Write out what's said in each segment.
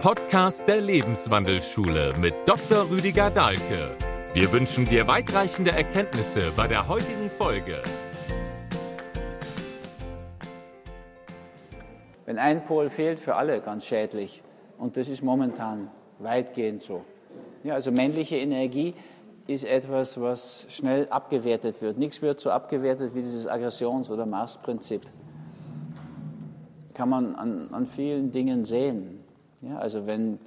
Podcast der Lebenswandelschule mit Dr. Rüdiger Dahlke. Wir wünschen dir weitreichende Erkenntnisse bei der heutigen Folge. Wenn ein Pol fehlt, für alle ganz schädlich. Und das ist momentan weitgehend so. Ja, also männliche Energie ist etwas, was schnell abgewertet wird. Nichts wird so abgewertet wie dieses Aggressions- oder Marsprinzip. Kann man an, an vielen Dingen sehen. Ja, also wenn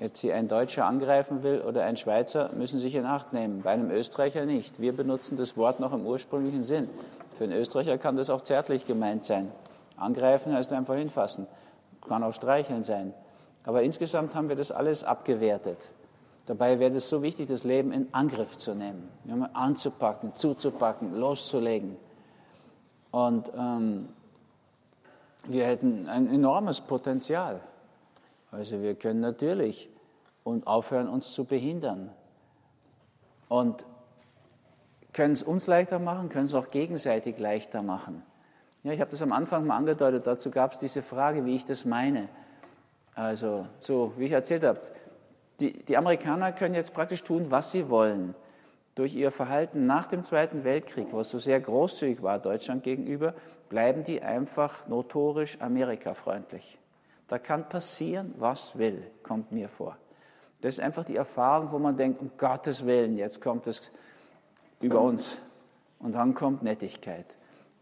jetzt hier ein Deutscher angreifen will oder ein Schweizer, müssen sich in Acht nehmen. Bei einem Österreicher nicht. Wir benutzen das Wort noch im ursprünglichen Sinn. Für einen Österreicher kann das auch zärtlich gemeint sein. Angreifen heißt einfach hinfassen. Kann auch streicheln sein. Aber insgesamt haben wir das alles abgewertet. Dabei wäre es so wichtig, das Leben in Angriff zu nehmen, anzupacken, zuzupacken, loszulegen. Und ähm, wir hätten ein enormes Potenzial. Also wir können natürlich und aufhören, uns zu behindern. Und können es uns leichter machen, können es auch gegenseitig leichter machen. Ja, ich habe das am Anfang mal angedeutet, dazu gab es diese Frage, wie ich das meine. Also, so wie ich erzählt habe, die, die Amerikaner können jetzt praktisch tun, was sie wollen. Durch ihr Verhalten nach dem Zweiten Weltkrieg, was so sehr großzügig war Deutschland gegenüber, bleiben die einfach notorisch amerikafreundlich. Da kann passieren, was will, kommt mir vor. Das ist einfach die Erfahrung, wo man denkt, um Gottes Willen, jetzt kommt es über uns. Und dann kommt Nettigkeit.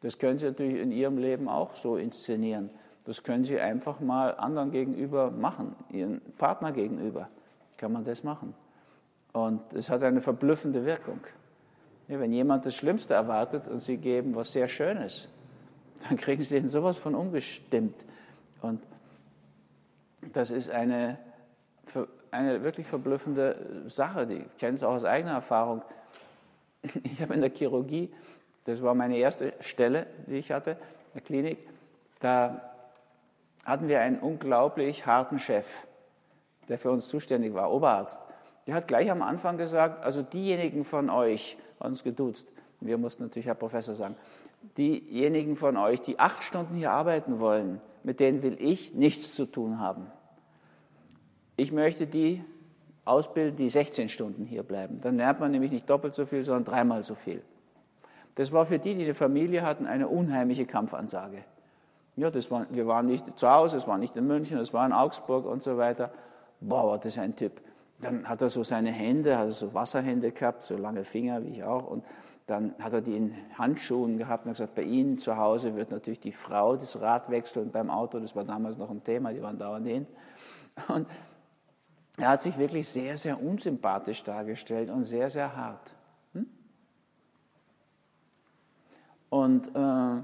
Das können Sie natürlich in Ihrem Leben auch so inszenieren. Das können Sie einfach mal anderen gegenüber machen, Ihren Partner gegenüber kann man das machen. Und es hat eine verblüffende Wirkung. Wenn jemand das Schlimmste erwartet und Sie geben was sehr Schönes, dann kriegen Sie ihn sowas von umgestimmt. Und das ist eine, eine wirklich verblüffende Sache. Ich kenne es auch aus eigener Erfahrung. Ich habe in der Chirurgie, das war meine erste Stelle, die ich hatte, in der Klinik, da hatten wir einen unglaublich harten Chef der für uns zuständig war, Oberarzt, der hat gleich am Anfang gesagt, also diejenigen von euch, uns geduzt, wir mussten natürlich Herr Professor sagen, diejenigen von euch, die acht Stunden hier arbeiten wollen, mit denen will ich nichts zu tun haben. Ich möchte die ausbilden, die 16 Stunden hier bleiben. Dann lernt man nämlich nicht doppelt so viel, sondern dreimal so viel. Das war für die, die eine Familie hatten, eine unheimliche Kampfansage. Ja, das war, wir waren nicht zu Hause, es war nicht in München, es war in Augsburg und so weiter boah, das ist ein Typ. Dann hat er so seine Hände, hat er so Wasserhände gehabt, so lange Finger wie ich auch. Und dann hat er die in Handschuhen gehabt und hat gesagt, bei Ihnen zu Hause wird natürlich die Frau das Rad wechseln beim Auto, das war damals noch ein Thema, die waren dauernd hin. Und er hat sich wirklich sehr, sehr unsympathisch dargestellt und sehr, sehr hart. Hm? Und äh,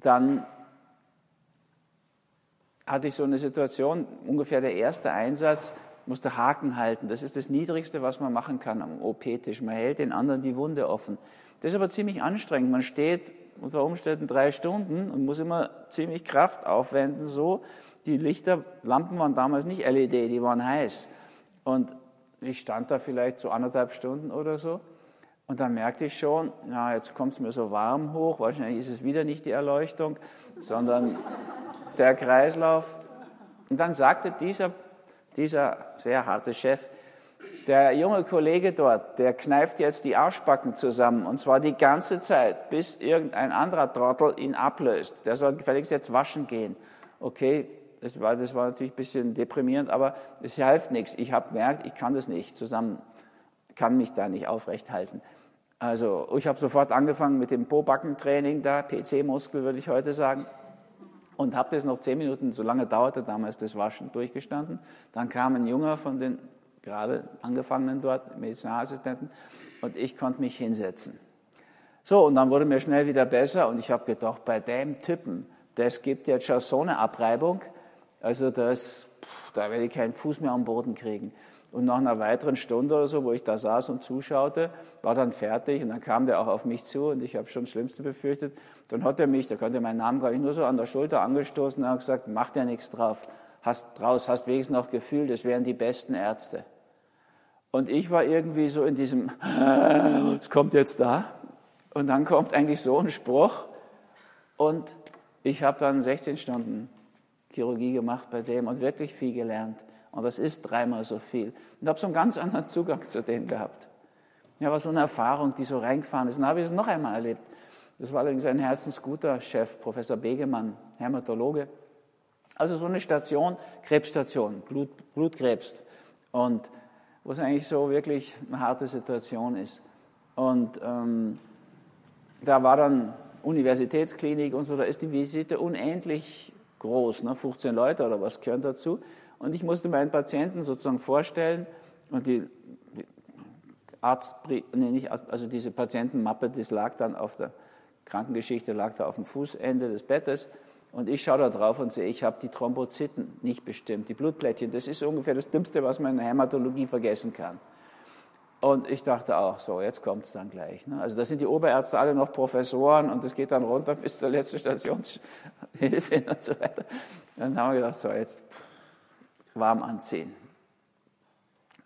dann hatte ich so eine Situation, ungefähr der erste Einsatz, musste Haken halten. Das ist das Niedrigste, was man machen kann am OP-Tisch. Man hält den anderen die Wunde offen. Das ist aber ziemlich anstrengend. Man steht unter Umständen drei Stunden und muss immer ziemlich Kraft aufwenden, so. Die Lichterlampen waren damals nicht LED, die waren heiß. Und ich stand da vielleicht so anderthalb Stunden oder so. Und dann merkte ich schon, na, jetzt kommt es mir so warm hoch. Wahrscheinlich ist es wieder nicht die Erleuchtung, sondern der Kreislauf. Und dann sagte dieser, dieser sehr harte Chef, der junge Kollege dort, der kneift jetzt die Arschbacken zusammen und zwar die ganze Zeit, bis irgendein anderer Trottel ihn ablöst. Der soll gefälligst jetzt waschen gehen. Okay, das war, das war natürlich ein bisschen deprimierend, aber es hilft nichts. Ich habe gemerkt, ich kann das nicht zusammen, kann mich da nicht aufrecht halten. Also ich habe sofort angefangen mit dem Po-Backen-Training da, PC-Muskel würde ich heute sagen und habe das noch zehn Minuten, so lange dauerte damals das Waschen, durchgestanden. Dann kam ein Junger von den gerade angefangenen dort, Medizinalassistenten, und ich konnte mich hinsetzen. So, und dann wurde mir schnell wieder besser und ich habe gedacht, bei dem Typen, das gibt jetzt schon so eine Abreibung, also das, da werde ich keinen Fuß mehr am Boden kriegen. Und nach einer weiteren Stunde oder so, wo ich da saß und zuschaute, war dann fertig und dann kam der auch auf mich zu und ich habe schon das Schlimmste befürchtet. Dann hat er mich, da konnte meinen Namen gar nicht nur so an der Schulter angestoßen und hat gesagt, mach dir nichts drauf, hast draus, hast wenigstens noch Gefühl, das wären die besten Ärzte. Und ich war irgendwie so in diesem, es kommt jetzt da. Und dann kommt eigentlich so ein Spruch und ich habe dann 16 Stunden Chirurgie gemacht bei dem und wirklich viel gelernt. Und das ist dreimal so viel. Und habe so einen ganz anderen Zugang zu dem gehabt. Ja, war so eine Erfahrung, die so reingefahren ist. Und habe ich es noch einmal erlebt. Das war allerdings ein herzensguter Chef, Professor Begemann, Hämatologe. Also so eine Station, Krebsstation, Blut, Blutkrebs. Und wo es eigentlich so wirklich eine harte Situation ist. Und ähm, da war dann Universitätsklinik und so, da ist die Visite unendlich groß, ne? 15 Leute oder was gehören dazu. Und ich musste meinen Patienten sozusagen vorstellen und die, Arzt, nee, nicht, also diese Patientenmappe, das lag dann auf der Krankengeschichte, lag da auf dem Fußende des Bettes. Und ich schaue da drauf und sehe, ich habe die Thrombozyten nicht bestimmt, die Blutplättchen. Das ist ungefähr das Dümmste, was man in der Hämatologie vergessen kann. Und ich dachte auch, so, jetzt kommt es dann gleich. Ne? Also da sind die Oberärzte alle noch Professoren und das geht dann runter bis zur letzten Stationshilfe und so weiter. Dann haben wir gedacht, so, jetzt warm anziehen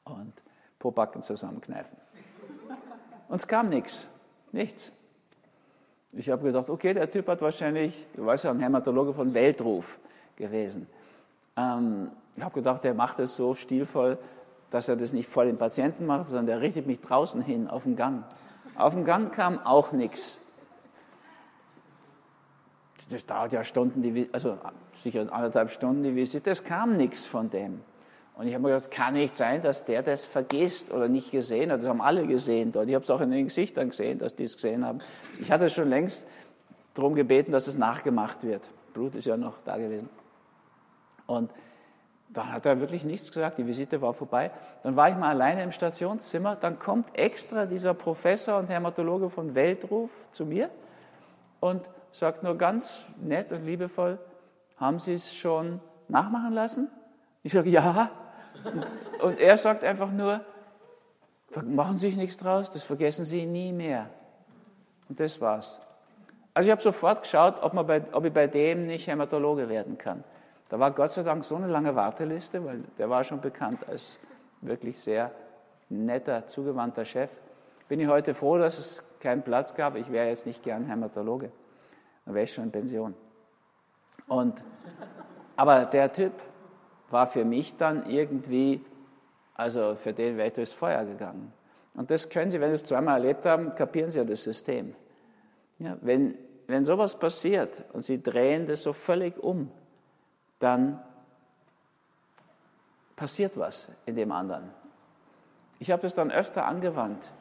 und Pobacken zusammenkneifen. Und es kam nichts, nichts. Ich habe gedacht, okay, der Typ hat wahrscheinlich, ich weiß ja, ein Hämatologe von Weltruf gewesen. Ähm, ich habe gedacht, der macht es so stilvoll, dass er das nicht vor den Patienten macht, sondern der richtet mich draußen hin, auf den Gang. Auf dem Gang kam auch nichts. Das dauert ja Stunden, die, also sicher anderthalb Stunden die Visite, es kam nichts von dem. Und ich habe mir gedacht, kann nicht sein, dass der das vergisst oder nicht gesehen hat. Das haben alle gesehen dort. Ich habe es auch in den Gesichtern gesehen, dass die es gesehen haben. Ich hatte schon längst darum gebeten, dass es nachgemacht wird. Blut ist ja noch da gewesen. Und dann hat er wirklich nichts gesagt, die Visite war vorbei. Dann war ich mal alleine im Stationszimmer, dann kommt extra dieser Professor und Hämatologe von Weltruf zu mir und sagt nur ganz nett und liebevoll, haben Sie es schon nachmachen lassen? Ich sage, ja. Und, und er sagt einfach nur, machen Sie sich nichts draus, das vergessen Sie nie mehr. Und das war's. Also ich habe sofort geschaut, ob, man bei, ob ich bei dem nicht Hämatologe werden kann. Da war Gott sei Dank so eine lange Warteliste, weil der war schon bekannt als wirklich sehr netter, zugewandter Chef. Bin ich heute froh, dass es keinen Platz gab. Ich wäre jetzt nicht gern Hämatologe. Dann wäre ich schon in Pension. Und, aber der Typ war für mich dann irgendwie, also für den wäre ich durchs Feuer gegangen. Und das können Sie, wenn Sie es zweimal erlebt haben, kapieren Sie ja das System. Ja, wenn, wenn sowas passiert und Sie drehen das so völlig um, dann passiert was in dem anderen. Ich habe das dann öfter angewandt.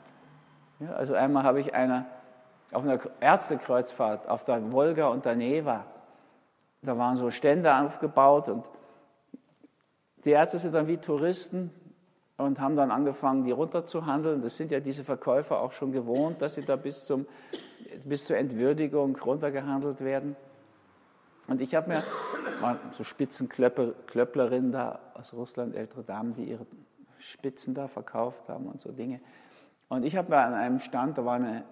Ja, also einmal habe ich einer auf einer Ärztekreuzfahrt auf der Wolga und der Neva, da waren so Stände aufgebaut und die Ärzte sind dann wie Touristen und haben dann angefangen, die runterzuhandeln. Das sind ja diese Verkäufer auch schon gewohnt, dass sie da bis, zum, bis zur Entwürdigung runtergehandelt werden. Und ich habe mir mal so Spitzenklöpplerinnen da aus Russland, ältere Damen, die ihre Spitzen da verkauft haben und so Dinge. Und ich habe mir an einem Stand, da war eine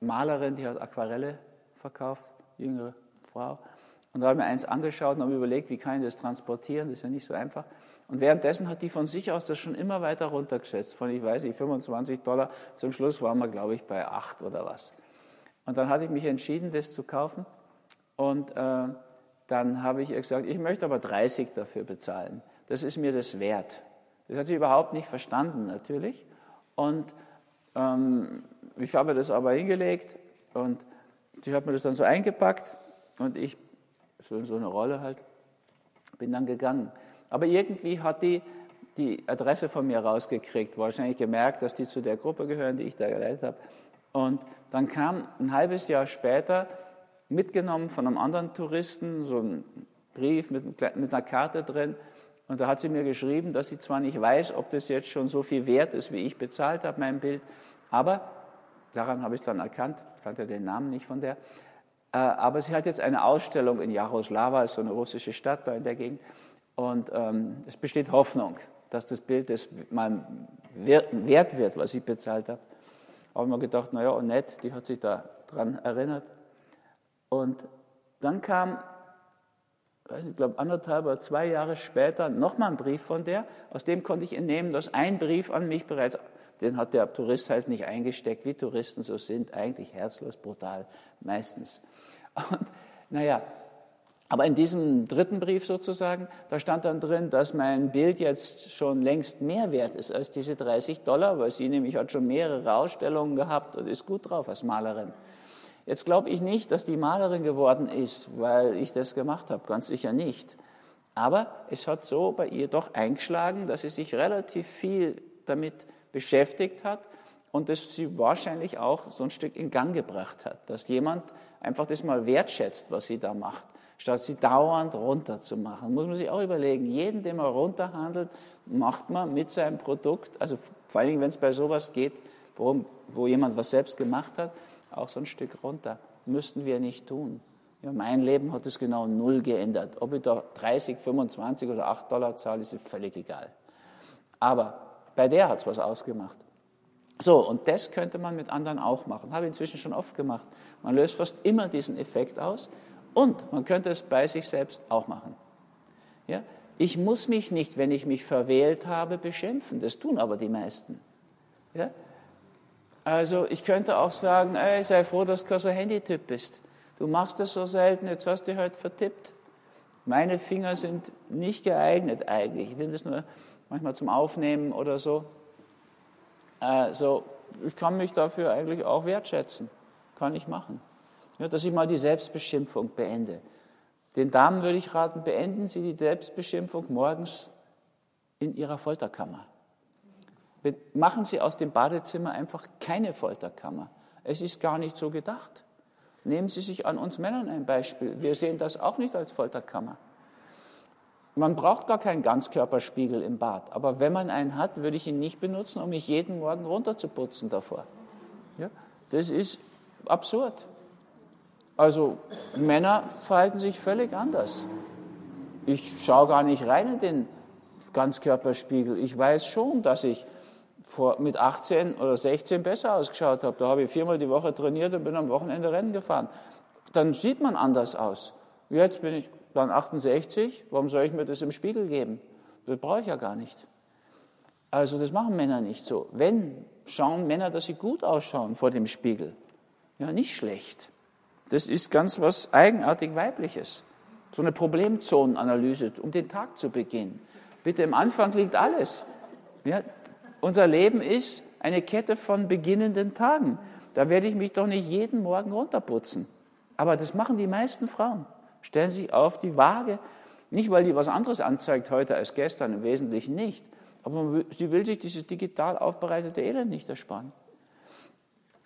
Malerin, die hat Aquarelle verkauft, jüngere Frau. Und da habe ich mir eins angeschaut und habe überlegt, wie kann ich das transportieren, das ist ja nicht so einfach. Und währenddessen hat die von sich aus das schon immer weiter runtergesetzt, von, ich weiß nicht, 25 Dollar. Zum Schluss waren wir, glaube ich, bei 8 oder was. Und dann hatte ich mich entschieden, das zu kaufen. Und äh, dann habe ich ihr gesagt, ich möchte aber 30 dafür bezahlen. Das ist mir das wert. Das hat sie überhaupt nicht verstanden, natürlich. Und ähm, ich habe das aber hingelegt und sie hat mir das dann so eingepackt und ich, so in so eine Rolle halt, bin dann gegangen. Aber irgendwie hat die die Adresse von mir rausgekriegt, wahrscheinlich gemerkt, dass die zu der Gruppe gehören, die ich da geleitet habe. Und dann kam ein halbes Jahr später mitgenommen von einem anderen Touristen, so ein Brief mit, mit einer Karte drin. Und da hat sie mir geschrieben, dass sie zwar nicht weiß, ob das jetzt schon so viel wert ist, wie ich bezahlt habe, mein Bild, aber daran habe ich es dann erkannt, kannte den Namen nicht von der, äh, aber sie hat jetzt eine Ausstellung in Jaroslava, ist so eine russische Stadt da in der Gegend, und ähm, es besteht Hoffnung, dass das Bild das mal wert wird, was ich bezahlt habe. Habe mir gedacht, naja, und nett, die hat sich da dran erinnert. Und dann kam, ich glaube, anderthalb oder zwei Jahre später nochmal ein Brief von der. Aus dem konnte ich entnehmen, dass ein Brief an mich bereits, den hat der Tourist halt nicht eingesteckt, wie Touristen so sind, eigentlich herzlos, brutal, meistens. Und naja, Aber in diesem dritten Brief sozusagen, da stand dann drin, dass mein Bild jetzt schon längst mehr wert ist als diese 30 Dollar, weil sie nämlich hat schon mehrere Ausstellungen gehabt und ist gut drauf als Malerin. Jetzt glaube ich nicht, dass die Malerin geworden ist, weil ich das gemacht habe, ganz sicher nicht. Aber es hat so bei ihr doch eingeschlagen, dass sie sich relativ viel damit beschäftigt hat und das sie wahrscheinlich auch so ein Stück in Gang gebracht hat, dass jemand einfach das mal wertschätzt, was sie da macht statt sie dauernd runterzumachen. Muss man sich auch überlegen, jeden, den man runterhandelt, macht man mit seinem Produkt, also vor allen Dingen, wenn es bei sowas geht, wo, wo jemand was selbst gemacht hat, auch so ein Stück runter. Müssten wir nicht tun. Ja, mein Leben hat es genau null geändert. Ob ich da 30, 25 oder 8 Dollar zahle, ist völlig egal. Aber bei der hat es was ausgemacht. So, und das könnte man mit anderen auch machen. Habe ich inzwischen schon oft gemacht. Man löst fast immer diesen Effekt aus. Und man könnte es bei sich selbst auch machen. Ja? Ich muss mich nicht, wenn ich mich verwählt habe, beschimpfen. Das tun aber die meisten. Ja? Also ich könnte auch sagen, ey, sei froh, dass du kein so Handytyp bist. Du machst das so selten, jetzt hast du dich halt vertippt. Meine Finger sind nicht geeignet eigentlich. Ich nehme das nur manchmal zum Aufnehmen oder so. Also ich kann mich dafür eigentlich auch wertschätzen. Kann ich machen. Ja, dass ich mal die Selbstbeschimpfung beende. Den Damen würde ich raten, beenden Sie die Selbstbeschimpfung morgens in Ihrer Folterkammer. Machen Sie aus dem Badezimmer einfach keine Folterkammer. Es ist gar nicht so gedacht. Nehmen Sie sich an uns Männern ein Beispiel. Wir sehen das auch nicht als Folterkammer. Man braucht gar keinen Ganzkörperspiegel im Bad, aber wenn man einen hat, würde ich ihn nicht benutzen, um mich jeden Morgen runterzuputzen davor. Ja? Das ist absurd. Also Männer verhalten sich völlig anders. Ich schaue gar nicht rein in den Ganzkörperspiegel. Ich weiß schon, dass ich vor, mit 18 oder 16 besser ausgeschaut habe. Da habe ich viermal die Woche trainiert und bin am Wochenende Rennen gefahren. Dann sieht man anders aus. Jetzt bin ich dann 68. Warum soll ich mir das im Spiegel geben? Das brauche ich ja gar nicht. Also das machen Männer nicht so. Wenn, schauen Männer, dass sie gut ausschauen vor dem Spiegel. Ja, nicht schlecht. Das ist ganz was eigenartig Weibliches. So eine Problemzonenanalyse, um den Tag zu beginnen. Bitte, im Anfang liegt alles. Ja, unser Leben ist eine Kette von beginnenden Tagen. Da werde ich mich doch nicht jeden Morgen runterputzen. Aber das machen die meisten Frauen. Stellen sich auf die Waage. Nicht, weil die was anderes anzeigt heute als gestern, im Wesentlichen nicht. Aber sie will sich dieses digital aufbereitete Elend nicht ersparen.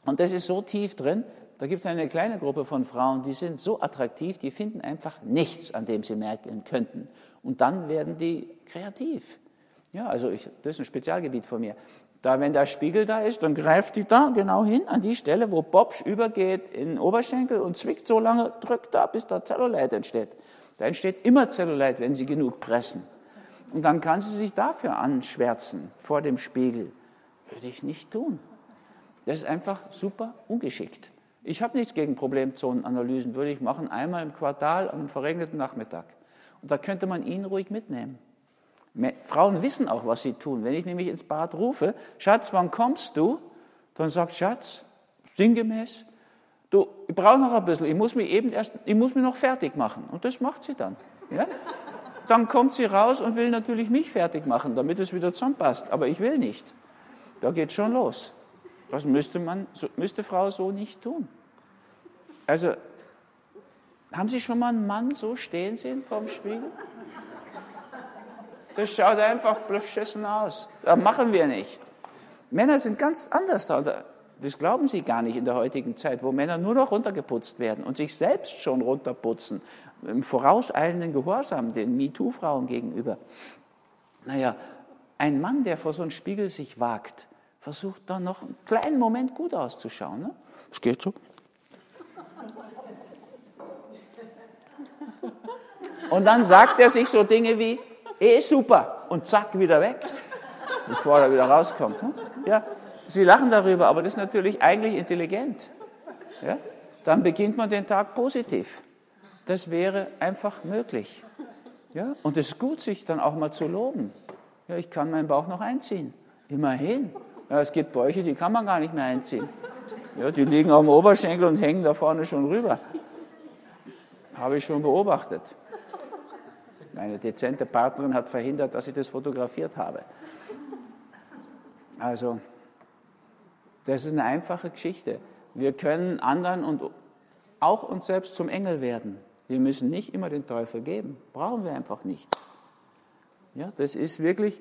Und das ist so tief drin, da gibt es eine kleine Gruppe von Frauen, die sind so attraktiv, die finden einfach nichts, an dem sie merken könnten. Und dann werden die kreativ. Ja, also ich, das ist ein Spezialgebiet von mir. Da, wenn der Spiegel da ist, dann greift die da genau hin an die Stelle, wo Bobsch übergeht in den Oberschenkel und zwickt so lange, drückt da, bis da Zellulite entsteht. Da entsteht immer Zellulite, wenn Sie genug pressen. Und dann kann sie sich dafür anschwärzen vor dem Spiegel. Würde ich nicht tun. Das ist einfach super ungeschickt. Ich habe nichts gegen Problemzonenanalysen, würde ich machen, einmal im Quartal am verregneten Nachmittag. Und da könnte man ihn ruhig mitnehmen. Frauen wissen auch, was sie tun. Wenn ich nämlich ins Bad rufe, Schatz, wann kommst du? Dann sagt Schatz, sinngemäß, du, ich brauche noch ein bisschen, ich muss mich eben erst, ich muss mich noch fertig machen. Und das macht sie dann. Ja? Dann kommt sie raus und will natürlich mich fertig machen, damit es wieder zusammenpasst. Aber ich will nicht. Da geht schon los. Das müsste man, müsste Frau so nicht tun. Also, haben Sie schon mal einen Mann so stehen sehen vorm Spiegel? Das schaut einfach beschissen aus. Das machen wir nicht. Männer sind ganz anders da. Das glauben Sie gar nicht in der heutigen Zeit, wo Männer nur noch runtergeputzt werden und sich selbst schon runterputzen, im vorauseilenden Gehorsam den MeToo-Frauen gegenüber. Naja, ein Mann, der vor so einem Spiegel sich wagt, versucht dann noch einen kleinen Moment gut auszuschauen. Ne? Das geht so. Und dann sagt er sich so Dinge wie, eh super, und zack, wieder weg, bevor er wieder rauskommt. Ne? Ja, Sie lachen darüber, aber das ist natürlich eigentlich intelligent. Ja? Dann beginnt man den Tag positiv. Das wäre einfach möglich. Ja? Und es ist gut, sich dann auch mal zu loben. Ja, ich kann meinen Bauch noch einziehen. Immerhin. Ja, es gibt Bäuche, die kann man gar nicht mehr einziehen. Ja, die liegen auf dem Oberschenkel und hängen da vorne schon rüber. Habe ich schon beobachtet. Meine dezente Partnerin hat verhindert, dass ich das fotografiert habe. Also, das ist eine einfache Geschichte. Wir können anderen und auch uns selbst zum Engel werden. Wir müssen nicht immer den Teufel geben. Brauchen wir einfach nicht. Ja, das ist wirklich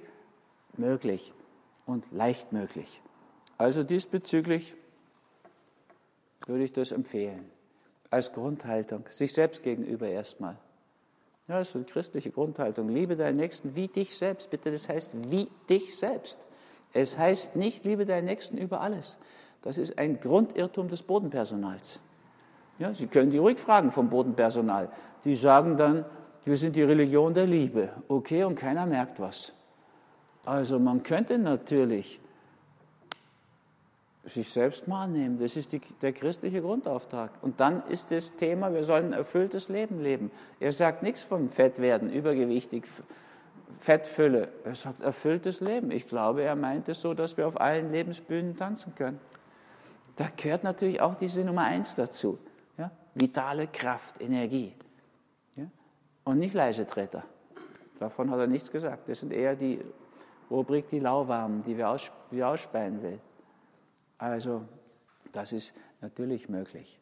möglich und leicht möglich. Also diesbezüglich würde ich das empfehlen. Als Grundhaltung, sich selbst gegenüber erstmal. Ja, das ist eine christliche Grundhaltung. Liebe deinen Nächsten wie dich selbst. Bitte, das heißt wie dich selbst. Es heißt nicht, liebe deinen Nächsten über alles. Das ist ein Grundirrtum des Bodenpersonals. Ja, Sie können die ruhig fragen vom Bodenpersonal. Die sagen dann, wir sind die Religion der Liebe. Okay, und keiner merkt was. Also man könnte natürlich sich selbst mal annehmen. Das ist die, der christliche Grundauftrag. Und dann ist das Thema, wir sollen ein erfülltes Leben leben. Er sagt nichts von Fett werden, übergewichtig, Fettfülle. Er sagt erfülltes Leben. Ich glaube, er meint es so, dass wir auf allen Lebensbühnen tanzen können. Da gehört natürlich auch diese Nummer eins dazu. Ja? Vitale Kraft, Energie. Ja? Und nicht Leisetreter. Davon hat er nichts gesagt. Das sind eher die Rubrik die Lauwarmen, die wir, aus, wir ausspeien will. Also, das ist natürlich möglich.